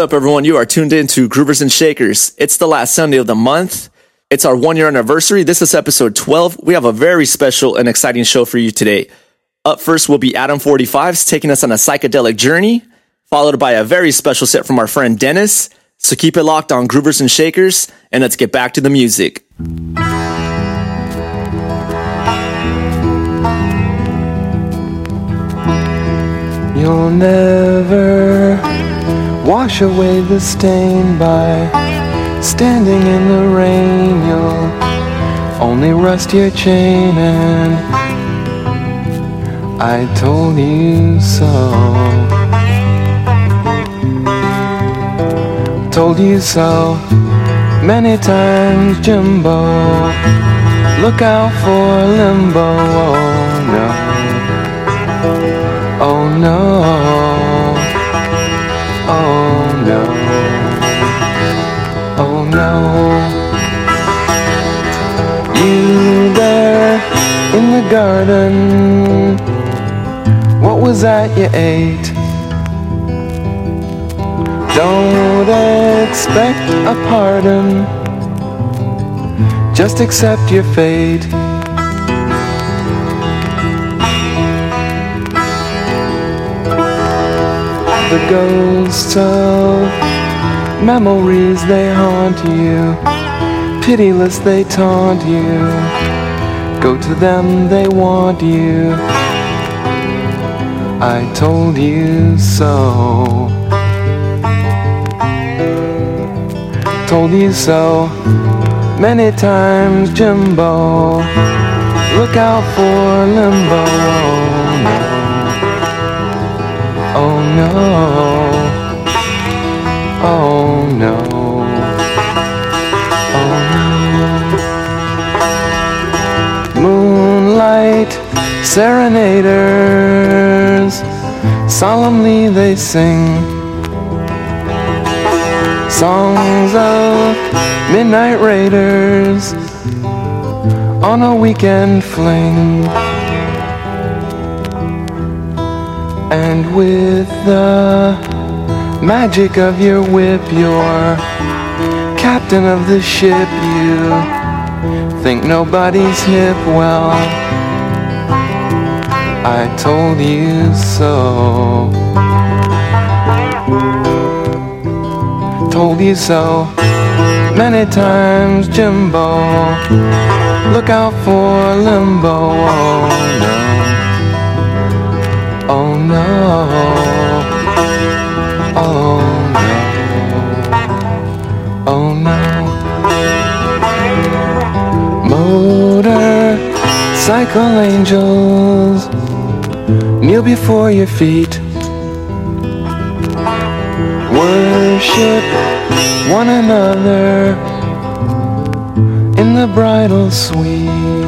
up, everyone? You are tuned in to Groovers and Shakers. It's the last Sunday of the month. It's our one year anniversary. This is episode 12. We have a very special and exciting show for you today. Up first will be Adam 45s taking us on a psychedelic journey, followed by a very special set from our friend Dennis. So keep it locked on Groovers and Shakers, and let's get back to the music. Wash away the stain by standing in the rain. You'll only rust your chain, and I told you so. Told you so many times, Jimbo. Look out for limbo. Oh no. Oh no. Was that you ate? Don't expect a pardon. Just accept your fate. the ghosts of memories they haunt you pitiless they taunt you go to them they want you i told you so told you so many times jimbo look out for limbo Oh no. Oh no. Oh no. Moonlight serenader, raiders. Solemnly they sing songs of midnight raiders on a weekend fling. And with the magic of your whip, you're captain of the ship. You think nobody's hip. Well, I told you so. Told you so many times, Jimbo. Look out for limbo. Oh no. Oh no. Oh no. Oh no. Motorcycle angels kneel before your feet. Worship one another in the bridal suite.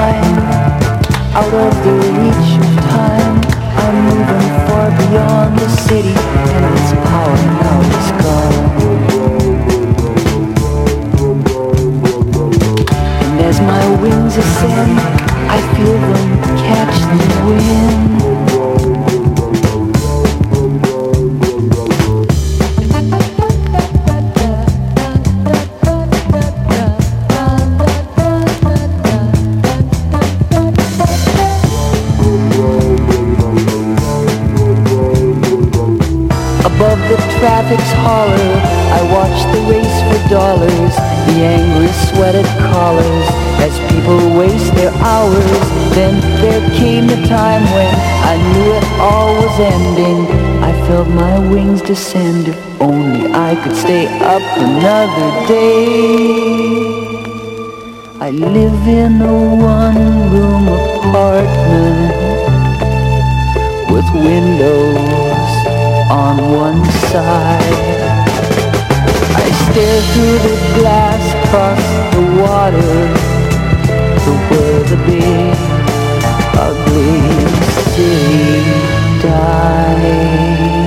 Out of the reach of time. I'm moving far beyond the city, and its power now is gone. And as my wings ascend, I feel them catch the wind. Traffic's horror, I watch the race for dollars, the angry sweated collars, as people waste their hours. Then there came the time when I knew it all was ending. I felt my wings descend, if only I could stay up another day. I live in a one-room apartment with windows on one side. I stare through the glass across the water to where the big, ugly city dies.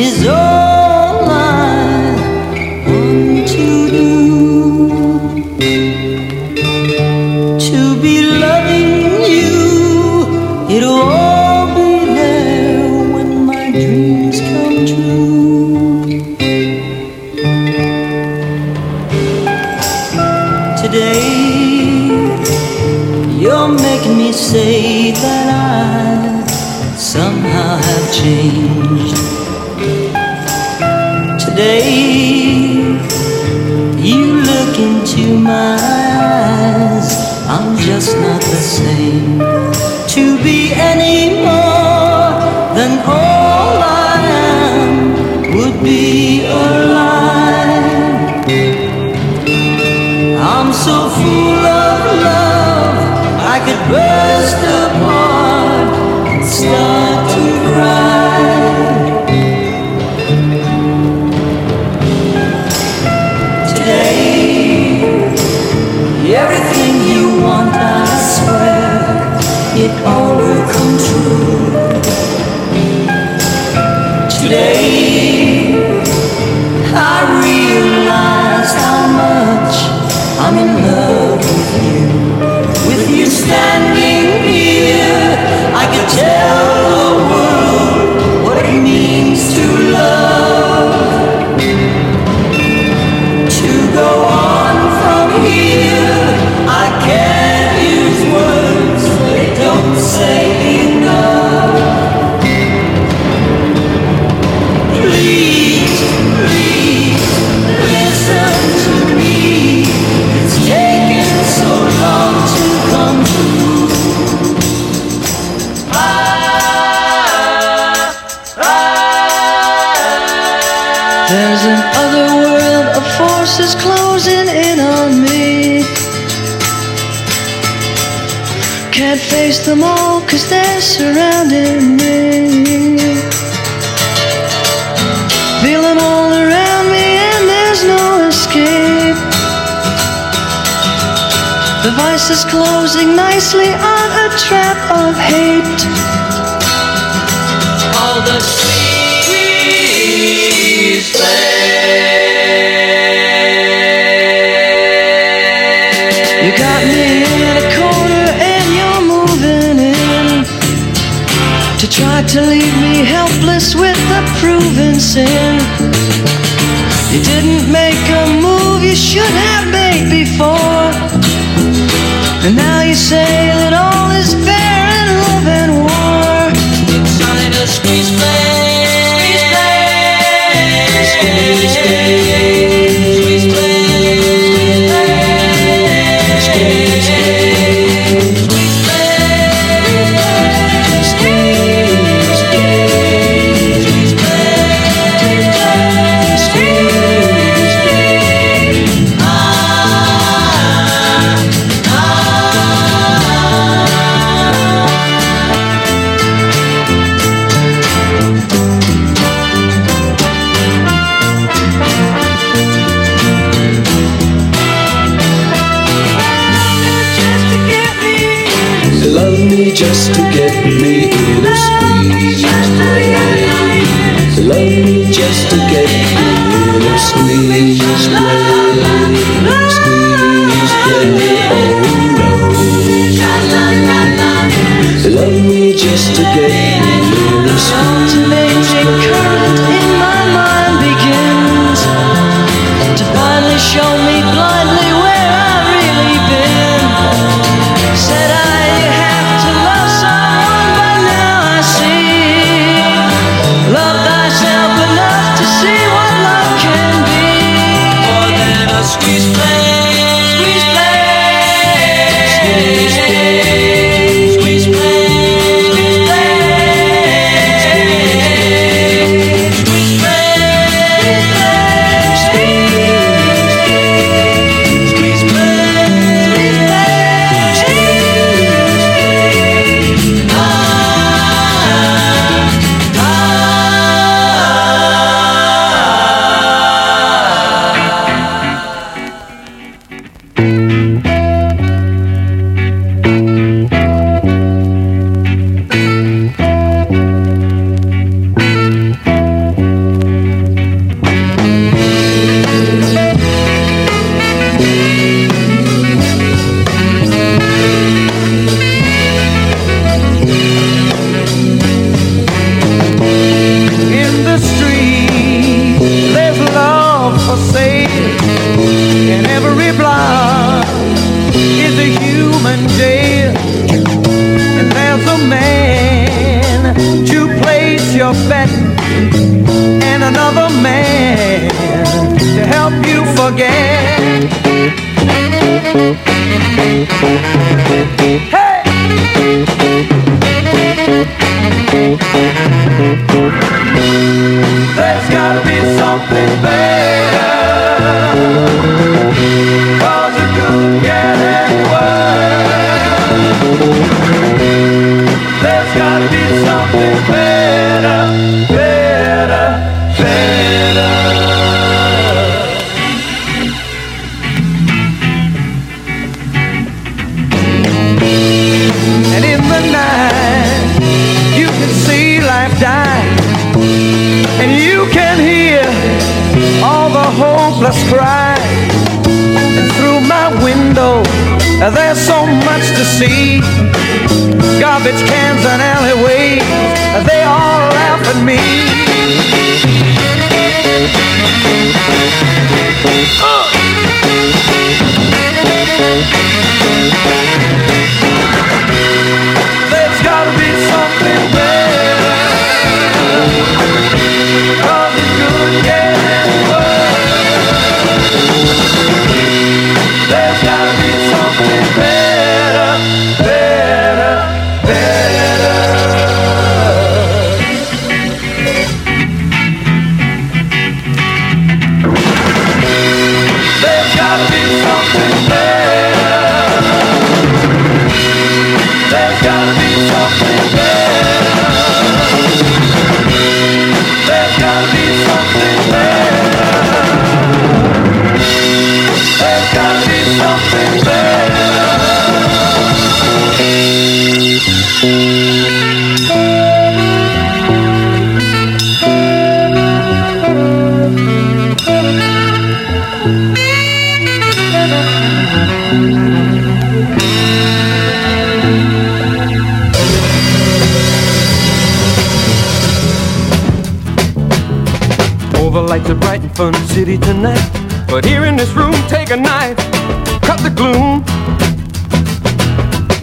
is over. to leave me helpless with a proven sin. You didn't make a move you should have made before. And now you say that all is fair in love and war. It's time to squeeze play. Squeeze play. Squeeze play.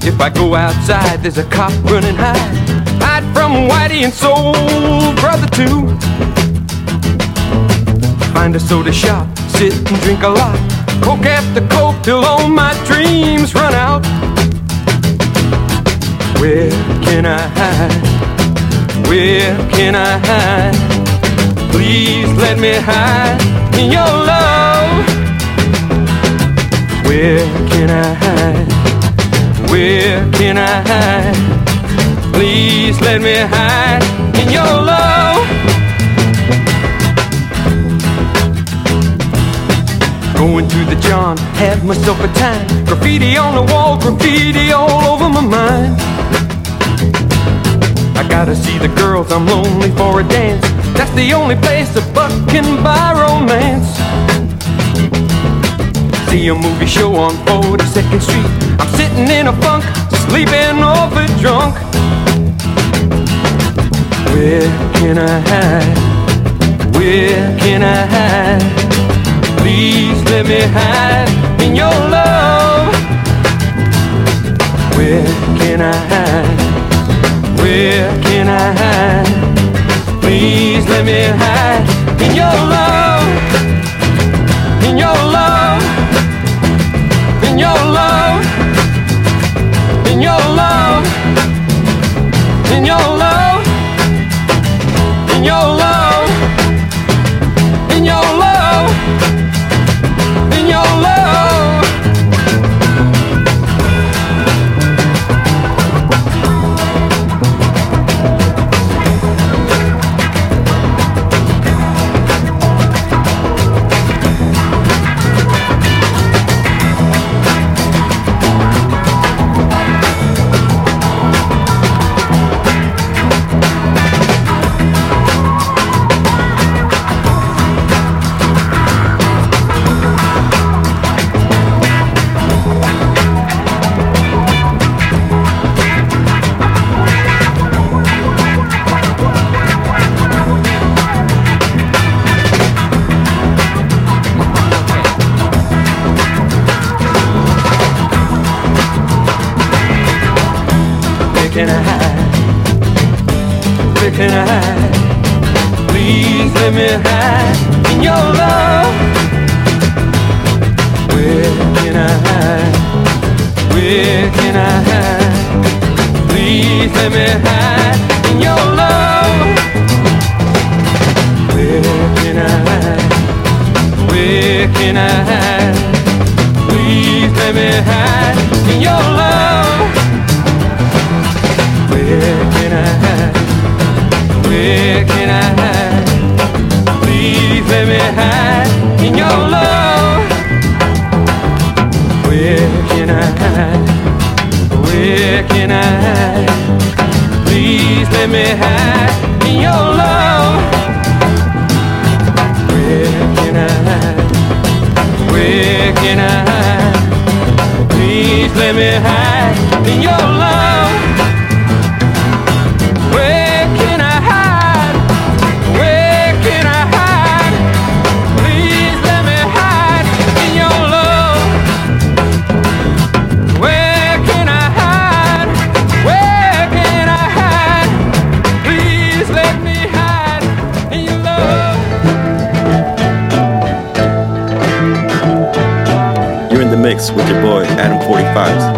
If I go outside, there's a cop running high. Hide from Whitey and Soul Brother too. Find a soda shop, sit and drink a lot. Coke after coke till all my dreams run out. Where can I hide? Where can I hide? Please let me hide in your love. Where can I hide? Where can I hide? Please let me hide in your love. Going to the John, had myself a time. Graffiti on the wall, graffiti all over my mind. I gotta see the girls, I'm lonely for a dance. That's the only place a buck can buy romance. See a movie show on 42nd Street. I'm sitting in a funk, sleeping over drunk. Where can I hide? Where can I hide? Please let me hide in your love. Where can I hide? Where can I hide? Please let me hide in your love. In your love. In your love. In your love. In your love. In your love. Please let me hide in your love. Where can I hide? Where can I hide? Please let me hide in your love. Where can I hide? Where can I hide? Please let me hide in your love. Where can I hide? Where can I hide? Me hide in your love. Where can I hide? Where can I hide? Please let me hide in your love. Where can I hide? Where can I hide? Please let me hide in your love. Your boy Adam 45s.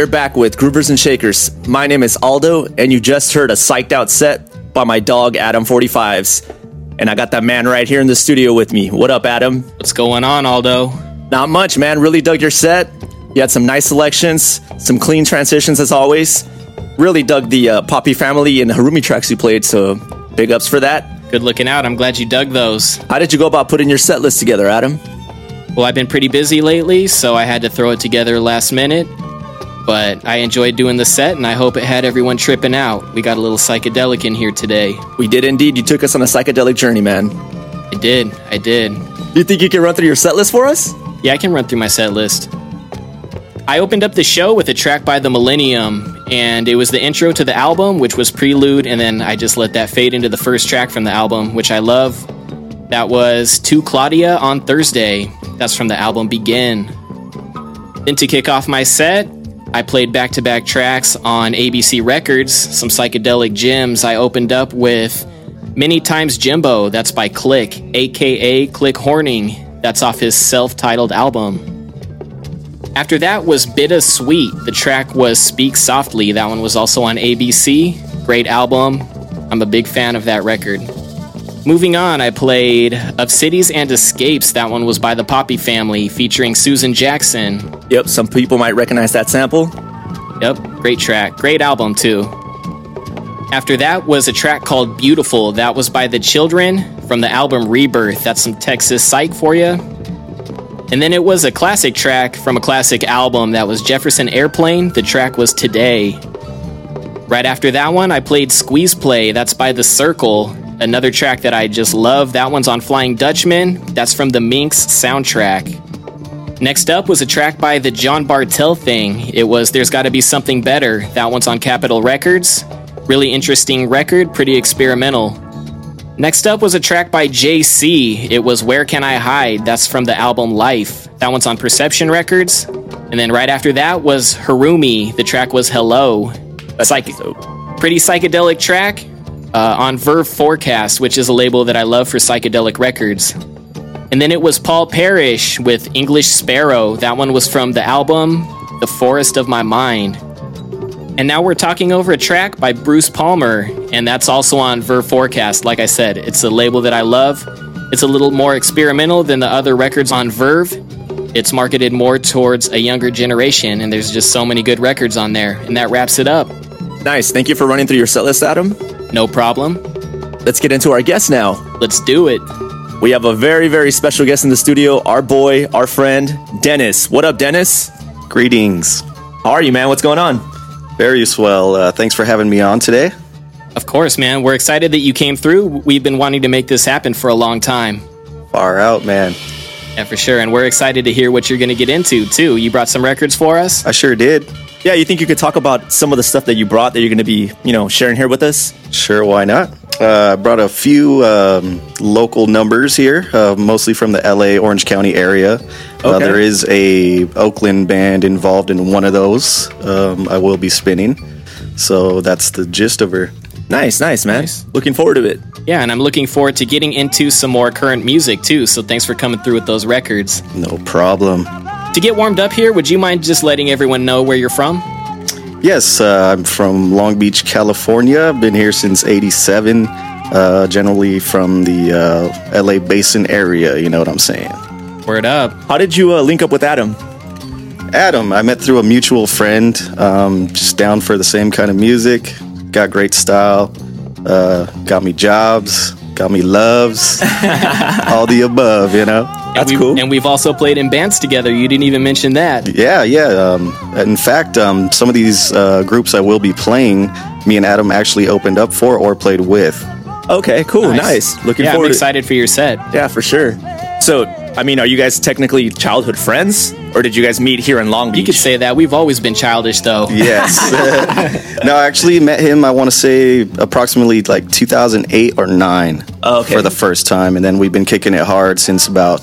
You're back with Groovers and Shakers. My name is Aldo, and you just heard a psyched out set by my dog, Adam 45s. And I got that man right here in the studio with me. What up, Adam? What's going on, Aldo? Not much, man. Really dug your set. You had some nice selections, some clean transitions as always. Really dug the uh, Poppy Family and Harumi tracks you played, so big ups for that. Good looking out. I'm glad you dug those. How did you go about putting your set list together, Adam? Well, I've been pretty busy lately, so I had to throw it together last minute. But I enjoyed doing the set, and I hope it had everyone tripping out. We got a little psychedelic in here today. We did indeed. You took us on a psychedelic journey, man. I did. I did. You think you can run through your set list for us? Yeah, I can run through my set list. I opened up the show with a track by The Millennium, and it was the intro to the album, which was Prelude, and then I just let that fade into the first track from the album, which I love. That was To Claudia on Thursday. That's from the album Begin. Then to kick off my set, I played back to back tracks on ABC Records, some psychedelic gems. I opened up with Many Times Jimbo, that's by Click, aka Click Horning. That's off his self titled album. After that was Bitta Sweet. The track was Speak Softly. That one was also on ABC. Great album. I'm a big fan of that record. Moving on, I played Of Cities and Escapes. That one was by the Poppy Family, featuring Susan Jackson. Yep, some people might recognize that sample. Yep, great track. Great album, too. After that was a track called Beautiful. That was by The Children from the album Rebirth. That's some Texas psych for you. And then it was a classic track from a classic album that was Jefferson Airplane. The track was Today. Right after that one, I played Squeeze Play. That's by The Cyrkle. Another track that I just love. That one's on Flying Dutchman. That's from the Minx soundtrack. Next up was a track by the John Bartel Thing. It was There's Gotta Be Something Better. That one's on Capitol Records. Really interesting record, pretty experimental. Next up was a track by JC. It was Where Can I Hide? That's from the album Life. That one's on Perception Records. And then right after that was Harumi. The track was Hello. A psych- pretty psychedelic track uh, on Verve Forecast, which is a label that I love for psychedelic records. And then it was Paul Parrish with English Sparrow. That one was from the album The Forest of My Mind. And now we're talking over a track by Bruce Palmer, and that's also on Verve Forecast. Like I said, it's a label that I love. It's a little more experimental than the other records on Verve. It's marketed more towards a younger generation, and there's just so many good records on there. And that wraps it up. Nice. Thank you for running through your set list, Adam. No problem. Let's get into our guest now. Let's do it. We have a very, very special guest in the studio, our boy, our friend, Dennis. What up, Dennis? Greetings. How are you, man? What's going on? Very swell. Uh, thanks for having me on today. Of course, man. We're excited that you came through. We've been wanting to make this happen for a long time. Far out, man. Yeah, for sure. And we're excited to hear what you're going to get into, too. You brought some records for us? I sure did. Yeah, you think you could talk about some of the stuff that you brought that you're going to be, you know, sharing here with us? Sure, why not? Uh, I brought a few um, local numbers here, uh, mostly from the LA Orange County area. Uh, Okay. there is a Oakland band involved in one of those. Um, I will be spinning, so that's the gist of her. Nice, nice, man. Nice. Looking forward to it. Yeah, and I'm looking forward to getting into some more current music, too. So thanks for coming through with those records. No problem. To get warmed up here, would you mind just letting everyone know where you're from? Yes, uh, I'm from Long Beach, California. I've been here since '87. Uh, generally from the uh, LA Basin area. You know what I'm saying? Word up. How did you uh, link up with Adam? Adam, I met through a mutual friend, um, just down for the same kind of music. Got great style, uh, got me jobs, got me loves, all the above, you know? And we, cool. And we've also played in bands together. You didn't even mention that. Yeah, yeah. Um, in fact, um, some of these uh, groups I will be playing, me and Adam actually opened up for or played with. Okay, cool, nice. Looking yeah, I'm forward to excited for your set. Yeah, for sure. So, I mean, are you guys technically childhood friends, or did you guys meet here in Long Beach? You could say that. We've always been childish, though. Yes. no, I actually met him, I want to say approximately like 2008 or 9 Oh, okay. for the first time. And then we've been kicking it hard since about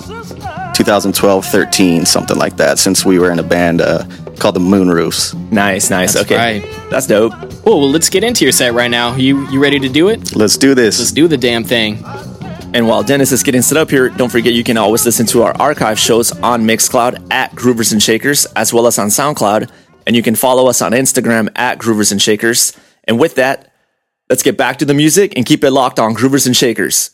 2012, 13, something like that, since we were in a band uh, called the Moonroofs. Nice, nice. That's okay, right. that's dope. Cool. Well, let's get into your set right now. You you ready to do it? Let's do this. Let's do the damn thing. And while Dennis is getting set up here, don't forget you can always listen to our archive shows on Mixcloud at Groovers and Shakers, as well as on SoundCloud And you can follow us on Instagram at Groovers and Shakers. And with that, let's get back to the music and keep it locked on Groovers and Shakers.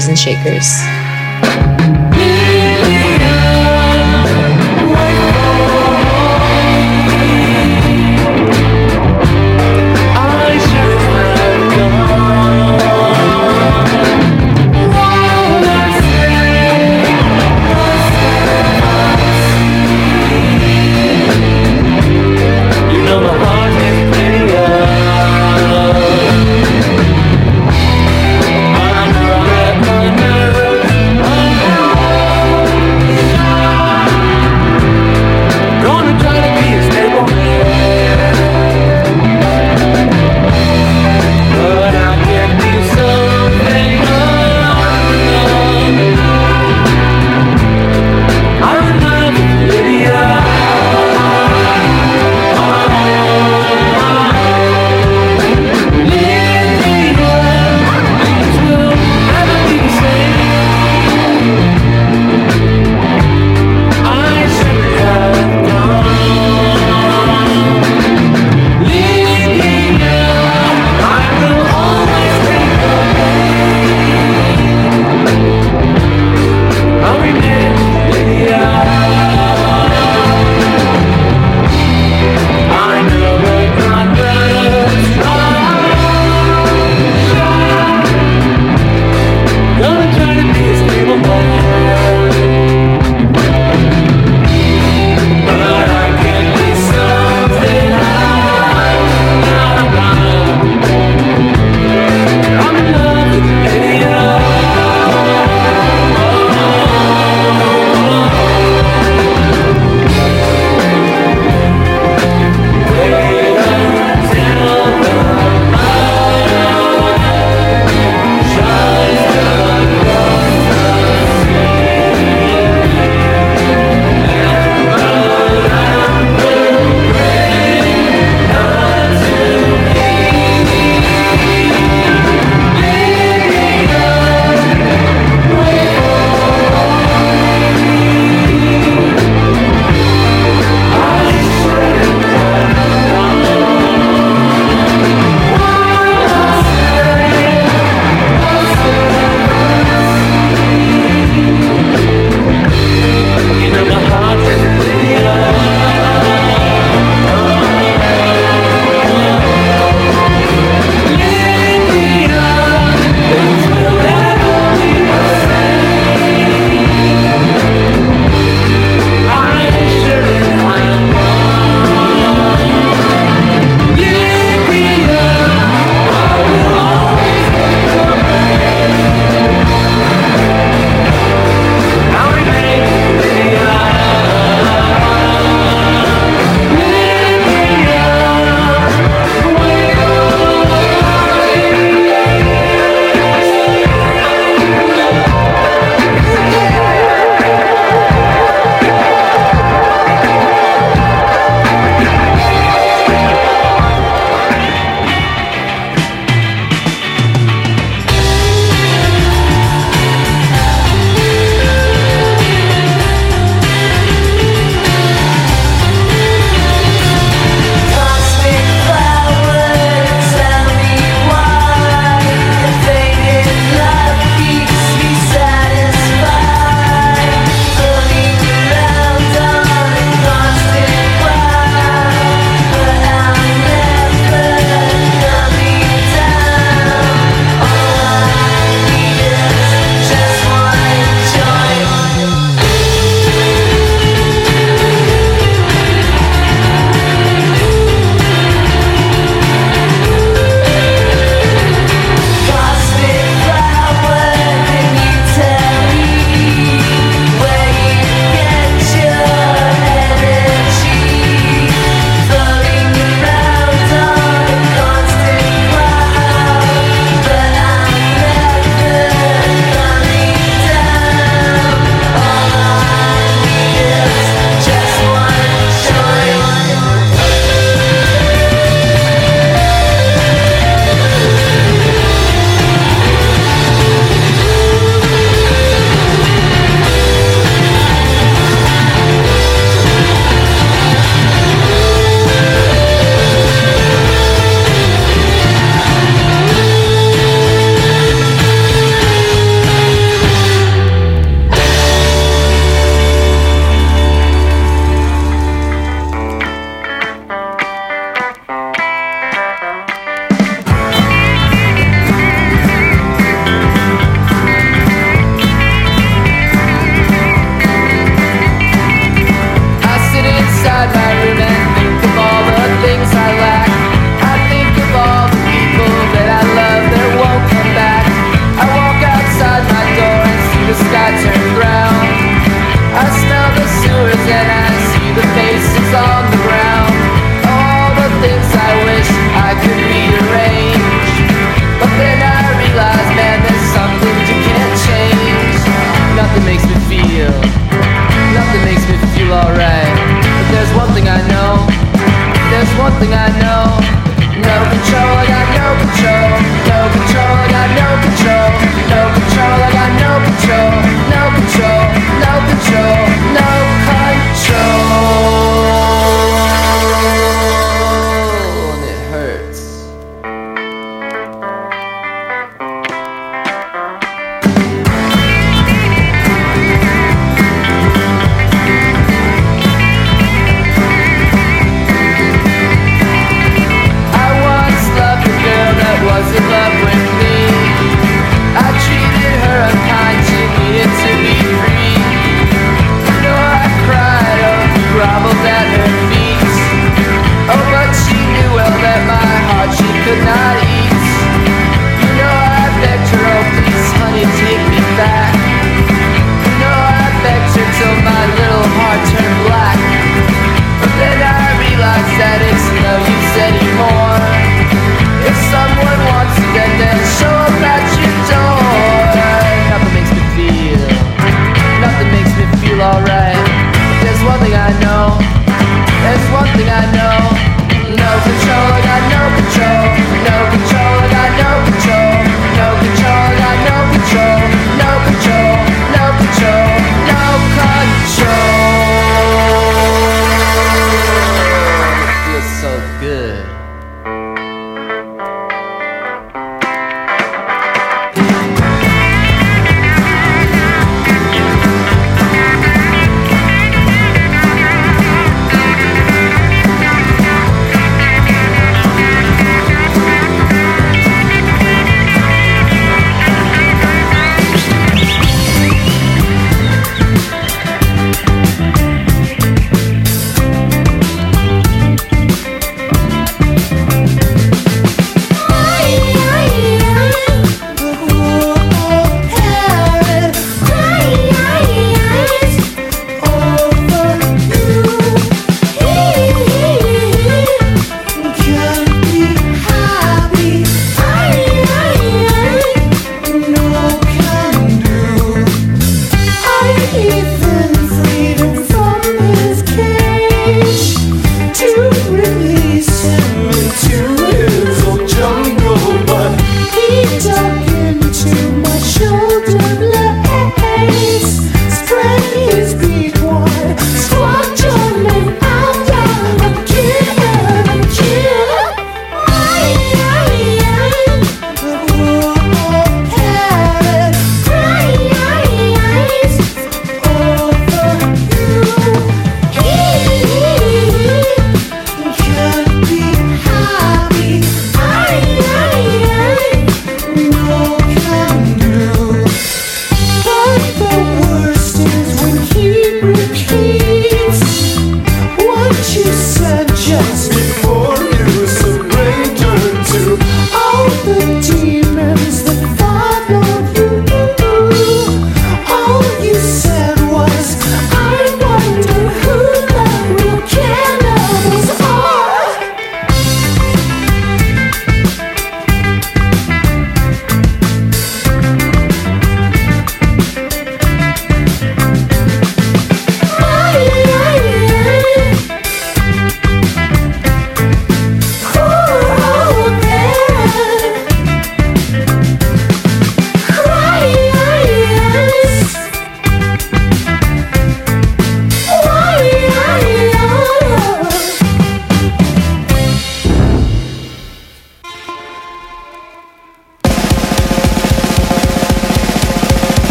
Movers and shakers.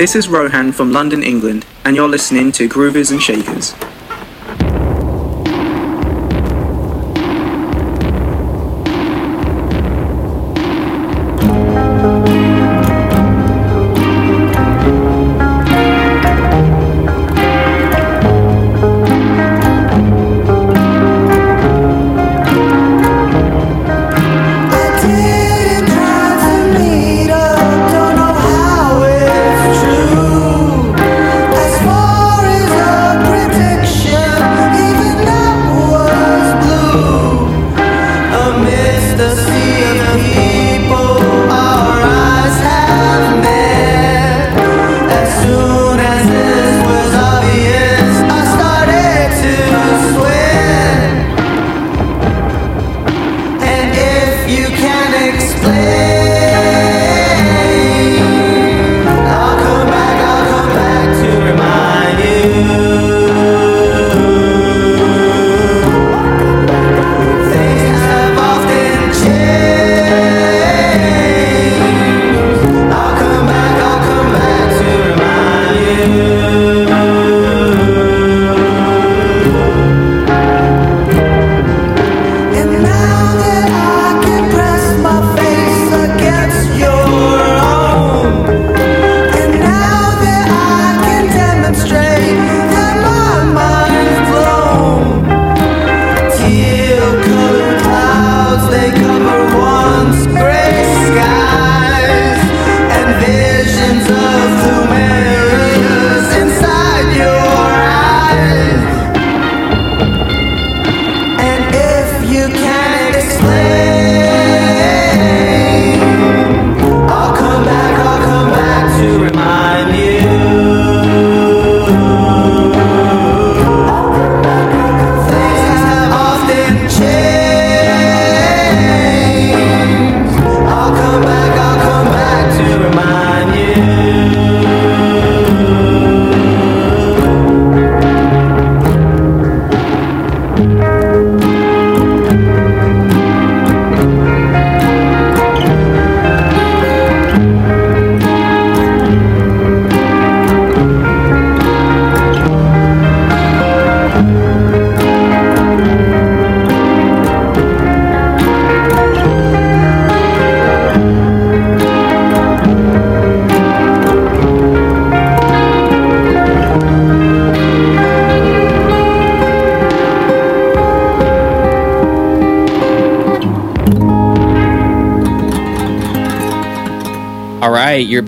This is Rohan from London, England, and you're listening to Groovers and Shakers.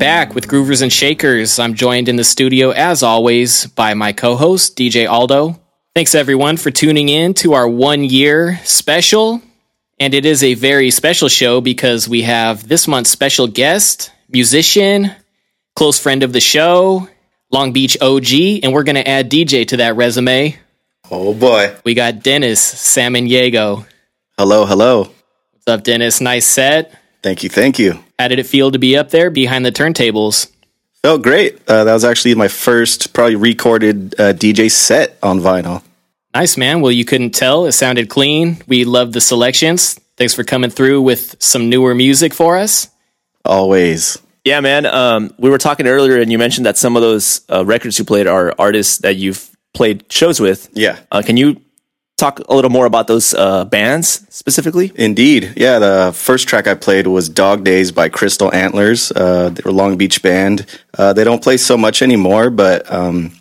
Back with Groovers and Shakers. I'm joined in the studio, as always, by my co host, DJ Aldo. Thanks, everyone, for tuning in to our one year special. And it is a very special show because we have this month's special guest, musician, close friend of the show, Long Beach OG, and we're going to add DJ to that resume. Oh boy. We got Dennis Samaniego. Hello, hello. What's up, Dennis? Nice set. Thank you, thank you. How did it feel to be up there behind the turntables? Felt great. Uh, that was actually my first, probably recorded uh, DJ set on vinyl. Nice, man. Well, you couldn't tell. It sounded clean. We loved the selections. Thanks for coming through with some newer music for us. Always. Yeah, man. Um, we were talking earlier, and you mentioned that some of those uh, records you played are artists that you've played shows with. Yeah. Uh, can you talk a little more about those uh, bands specifically? Indeed. Yeah, the first track I played was Dog Days by Crystal Antlers. Uh, they were a Long Beach band. Uh, they don't play so much anymore, but um,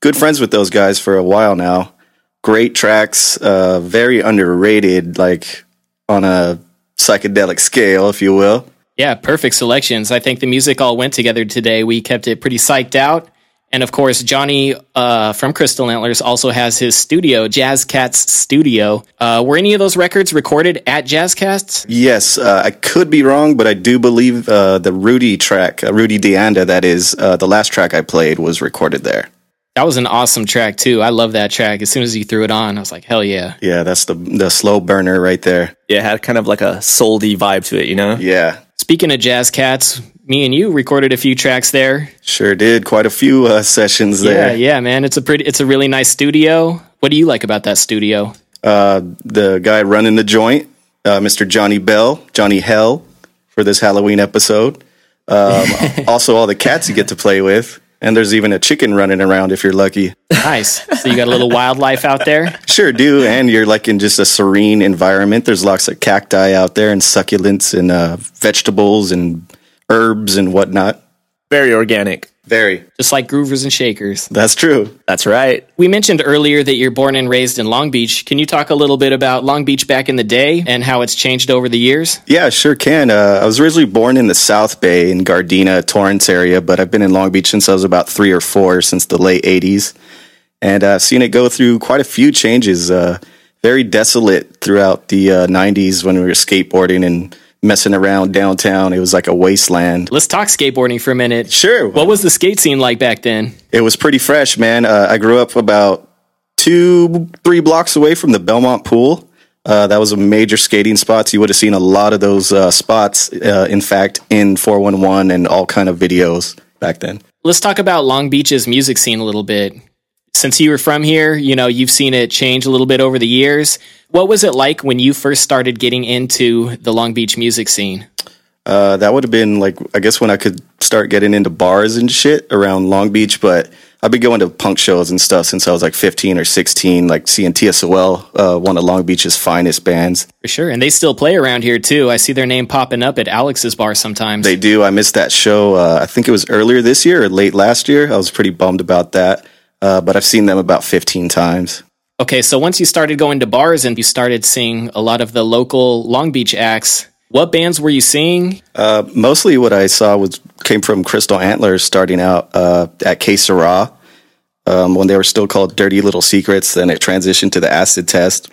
good friends with those guys for a while now. Great tracks, uh, very underrated, like on a psychedelic scale, if you will. Yeah, perfect selections. I think the music all went together today. We kept it pretty psyched out. And of course, Johnny uh, from Crystal Antlers also has his studio, Jazz Cats Studio. Uh, were any of those records recorded at Jazz Cats? Yes, uh, I could be wrong, but I do believe uh, the Rudy track, uh, Rudy De Anda, that is, uh, the last track I played was recorded there. That was an awesome track too. I love that track. As soon as you threw it on, I was like, hell yeah. Yeah, that's the the slow burner right there. Yeah, it had kind of like a soul-y vibe to it, you know? Yeah, Speaking of Jazz Cats, me and you recorded a few tracks there. sure did. Quite a few uh, sessions Yeah, there. yeah, man. It's a pretty it's a really nice studio. What do you like about that studio? Uh, the guy running the joint, uh, Mr. Johnny Bell, Johnny Hell, for this Halloween episode. Um, also, all the cats you get to play with. And there's even a chicken running around if you're lucky. Nice. So you got a little wildlife out there. Sure do. And you're like in just a serene environment. There's lots of cacti out there and succulents and uh, vegetables and herbs and whatnot. Very organic. Very. Just like groovers and shakers. That's true. That's right. We mentioned earlier that you're born and raised in Long Beach. Can you talk a little bit about Long Beach back in the day and how it's changed over the years? Yeah, sure can. Uh, I was originally born in the South Bay in Gardena, Torrance area, but I've been in Long Beach since I was about three or four, since the late 80s. And I've seen it go through quite a few changes. Uh, very desolate throughout the uh, 90s when we were skateboarding and messing around downtown. It was like a wasteland. Let's talk skateboarding for a minute. Sure. What was the skate scene like back then? It was pretty fresh, man. Uh, I grew up about two, three blocks away from the Belmont Pool. Uh, that was a major skating spot. You would have seen a lot of those uh, spots, uh, in fact, in 411 and all kind of videos back then. Let's talk about Long Beach's music scene a little bit. Since you were from here, you know, you've seen it change a little bit over the years. What was it like when you first started getting into the Long Beach music scene? Uh, that would have been like, I guess, when I could start getting into bars and shit around Long Beach. But I've been going to punk shows and stuff since I was like 15 or 16, like seeing TSOL, uh, one of Long Beach's finest bands. For sure. And they still play around here too. I see their name popping up at Alex's bar sometimes. They do. I missed that show. Uh, I think it was earlier this year or late last year. I was pretty bummed about that. Uh, but I've seen them about 15 times. Okay, so once you started going to bars and you started seeing a lot of the local Long Beach acts, what bands were you seeing? Uh, mostly what I saw was came from Crystal Antlers starting out uh, at Que Sera um, when they were still called Dirty Little Secrets. Then it transitioned to the Acid Test.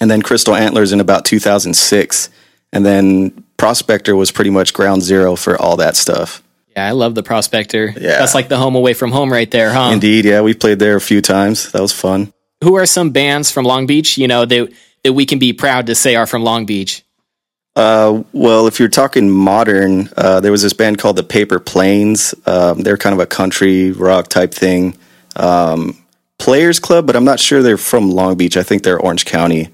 And then Crystal Antlers in about 2006. And then Prospector was pretty much ground zero for all that stuff. Yeah, I love the Prospector. Yeah. That's like the home away from home right there, huh? Indeed, yeah, we played there a few times. That was fun. Who are some bands from Long Beach, you know, that that we can be proud to say are from Long Beach? Uh, well, if you're talking modern, uh, there was this band called the Paper Planes. Um, they're kind of a country rock type thing. Um, Players Club, but I'm not sure they're from Long Beach. I think they're Orange County.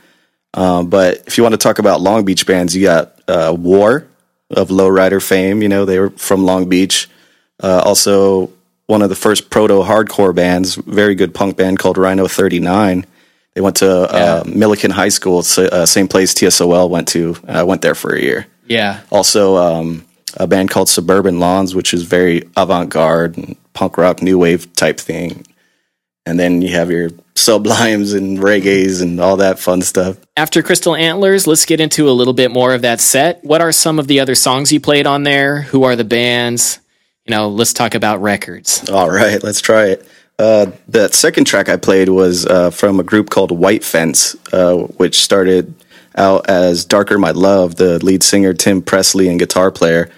Um, but if you want to talk about Long Beach bands, you got uh, War of Lowrider fame. You know, they were from Long Beach. Uh, also, one of the first proto hardcore bands, very good punk band called Rhino 39. They went to uh, Millikan High School, so, uh, same place TSOL went to. I went there for a year. Yeah. Also, um, a band called Suburban Lawns, which is very avant garde and punk rock, new wave type thing. And then you have your sublimes and reggaes and all that fun stuff. After Crystal Antlers, let's get into a little bit more of that set. What are some of the other songs you played on there? Who are the bands? You know, let's talk about records. All right, let's try it. Uh, the second track I played was uh, from a group called White Fence, uh, which started out as Darker My Love. The lead singer, Tim Presley, and guitar player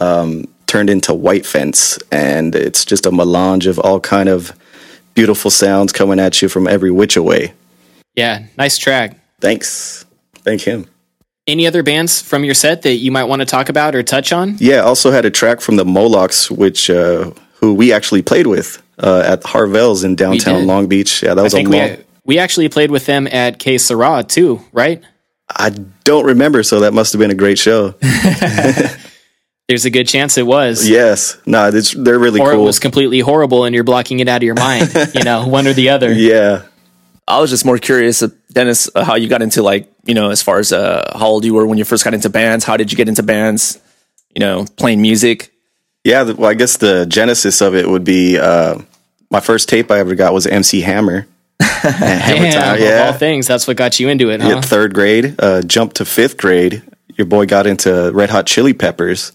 um, turned into White Fence. And it's just a melange of all kind of beautiful sounds coming at you from every which way. Yeah, nice track. Thanks. Thank him. Any other bands from your set that you might want to talk about or touch on? Yeah, also had a track from the Molochs, which uh, who we actually played with uh, at Harvelle's in downtown. Long Beach. Yeah, that I was a long. we, we actually played with them at Que Sera too, right? I don't remember, so that must have been a great show. There's a good chance it was. yes, no, it's, they're really or cool. it was completely horrible and you're blocking it out of your mind. you know, one or the other. yeah, I was just more curious, uh, Dennis, uh, how you got into like, you know, as far as uh, how old you were when you first got into bands. How did you get into bands? You know, playing music. yeah. the- Well, I guess the genesis of it would be uh, my first tape I ever got was MC Hammer. Hammer Damn, Time, of yeah. all things, that's what got you into it, huh? Yeah, third grade, uh, jumped to fifth grade. Your boy got into Red Hot Chili Peppers,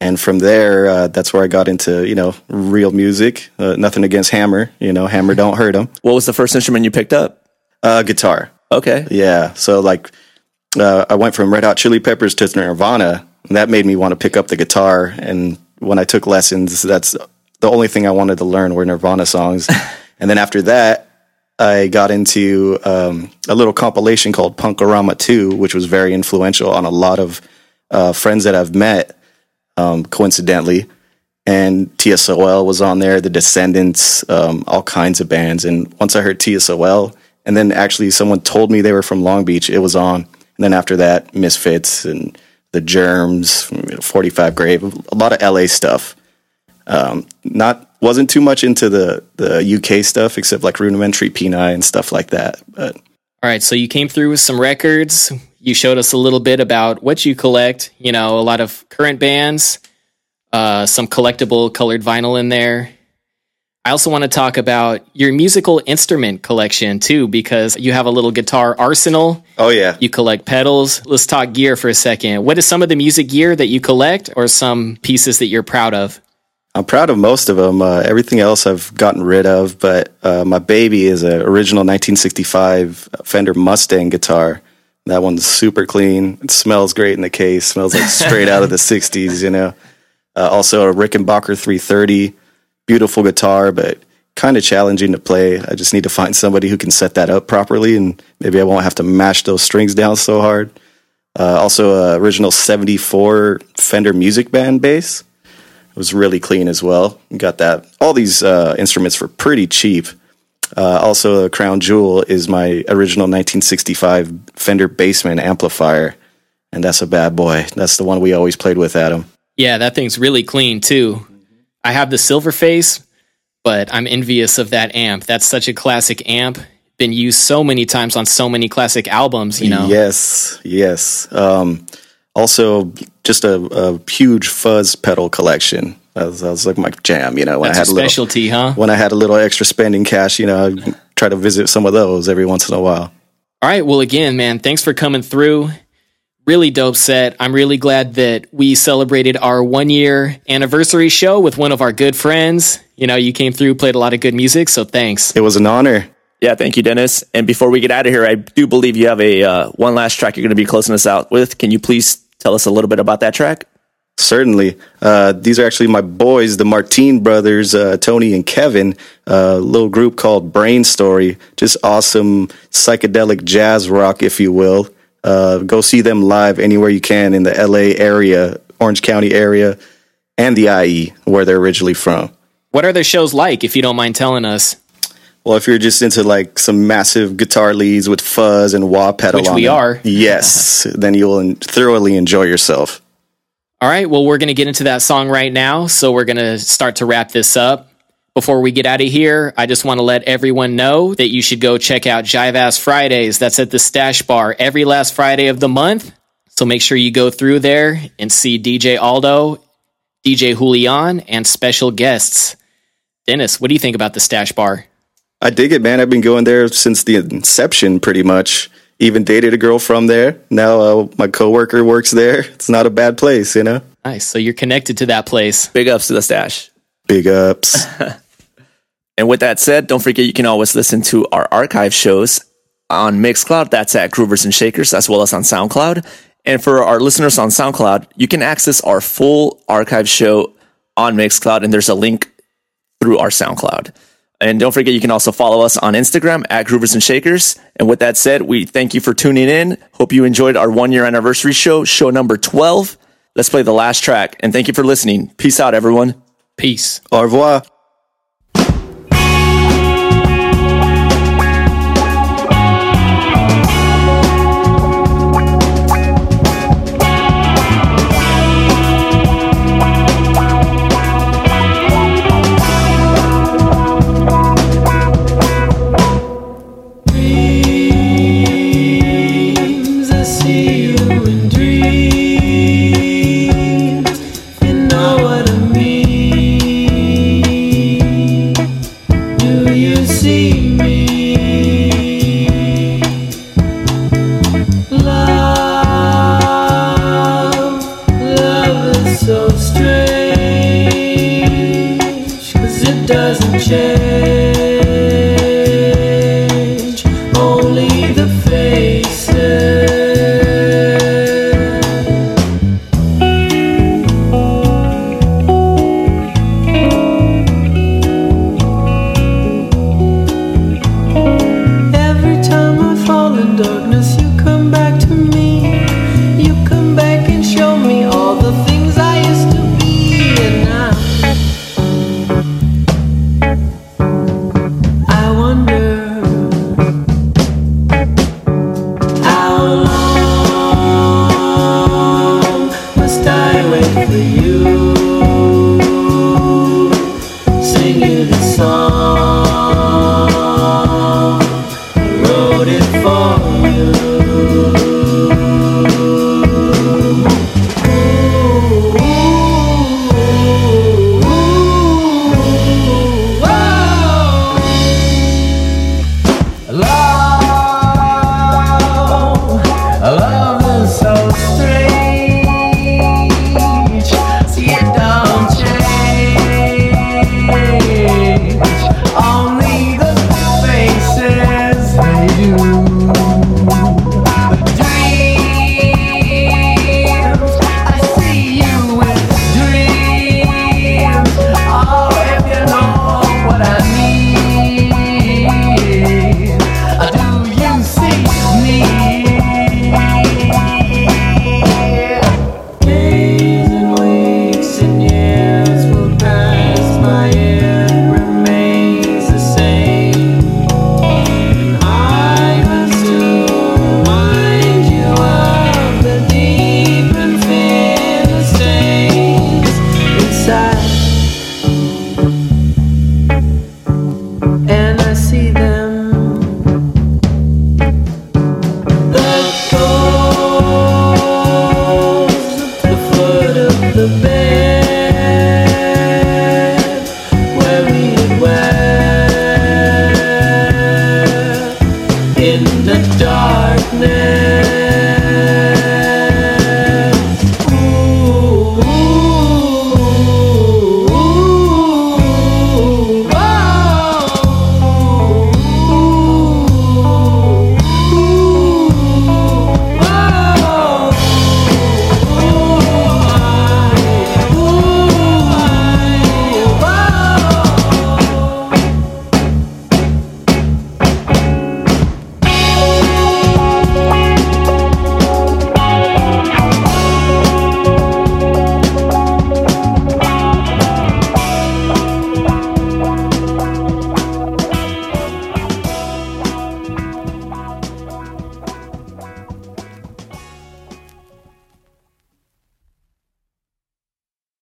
and from there, uh, that's where I got into you know real music. Uh, nothing against Hammer, you know Hammer don't hurt him. What was the first instrument you picked up? Uh, guitar, Okay. yeah. So like, uh, I went from Red Hot Chili Peppers to Nirvana, and that made me want to pick up the guitar. And when I took lessons, that's the only thing I wanted to learn were Nirvana songs. and then after that, I got into um, a little compilation called Punk-O-Rama 2, which was very influential on a lot of uh, friends that I've met, um, coincidentally. And TSOL was on there, The Descendents, um, all kinds of bands. And once I heard TSOL, and then actually someone told me they were from Long Beach, it was on. And then after that, Misfits and the Germs, 45 Grave, a lot of LA stuff. Um, not wasn't too much into the the UK stuff except like Rudimentary Peni and stuff like that. But All right, so you came through with some records. You showed us a little bit about what you collect. You know, a lot of current bands, uh, some collectible colored vinyl in there. I also want to talk about your musical instrument collection too, because you have a little guitar arsenal. oh yeah, You collect pedals. Let's talk gear for a second. What is some of the music gear that you collect, or some pieces that you're proud of? I'm proud of most of them. Uh, everything else I've gotten rid of, but uh, my baby is an original 1965 Fender Mustang guitar. That one's super clean. It smells great in the case. Smells like straight out of the 60s, you know. Uh, also a Rickenbacker 330, beautiful guitar, but kind of challenging to play. I just need to find somebody who can set that up properly, and maybe I won't have to mash those strings down so hard. Uh, also, a original 74 Fender Musicmaster bass. It was really clean as well. Got that. All these uh, instruments for pretty cheap. Uh, also, a crown jewel is my original 1965 Fender Bassman amplifier, and that's a bad boy. That's the one we always played with, Adam. Yeah, that thing's really clean too. I have the silver face, but I'm envious of that amp. That's such a classic amp. Been used so many times on so many classic albums, you know. Yes, yes. Um, also, just a, a huge fuzz pedal collection. That was, that was like my jam, you know. When That's I had your a little, specialty, huh? when I had a little extra spending cash, you know, I'd try to visit some of those every once in a while. All right. Well, again, man, thanks for coming through. Really dope set. I'm really glad that we celebrated our one year anniversary show with one of our good friends. You know, you came through, played a lot of good music, so thanks. It was an honor. Yeah, thank you, Dennis. And before we get out of here, I do believe you have a uh, one last track you're going to be closing us out with. Can you please tell us a little bit about that track? Certainly. Uh, these are actually my boys, the Martine brothers, uh, Tony and Kevin, a little group called Brain Story. Just awesome psychedelic jazz rock, if you will. Uh, go see them live anywhere you can in the LA area, Orange County area, and the IE, where they're originally from. What are their shows like, if you don't mind telling us? Well, if you're just into like some massive guitar leads with fuzz and wah pedal, Which on we them, are. yes, then you'll thoroughly enjoy yourself. All right, well, we're going to get into that song right now. So we're going to start to wrap this up. Before we get out of here, I just want to let everyone know that you should go check out Jive Ass Fridays. That's at the Stash Bar every last Friday of the month. So make sure you go through there and see DJ Aldo, DJ Julian, and special guests. Dennis, what do you think about the Stash Bar? I dig it, man. I've been going there since the inception, pretty much. Even dated a girl from there. Now uh, my coworker works there. It's not a bad place, you know. Nice. So you're connected to that place. Big ups to the stash. Big ups. And with that said, don't forget you can always listen to our archive shows on Mixcloud. That's at Groovers and Shakers, as well as on SoundCloud. And for our listeners on SoundCloud, you can access our full archive show on Mixcloud, and there's a link through our SoundCloud. And don't forget, you can also follow us on Instagram at Groovers and Shakers. And with that said, we thank you for tuning in. Hope you enjoyed our one year anniversary show, show number 12. Let's play the last track. And thank you for listening. Peace out, everyone. Peace. Au revoir.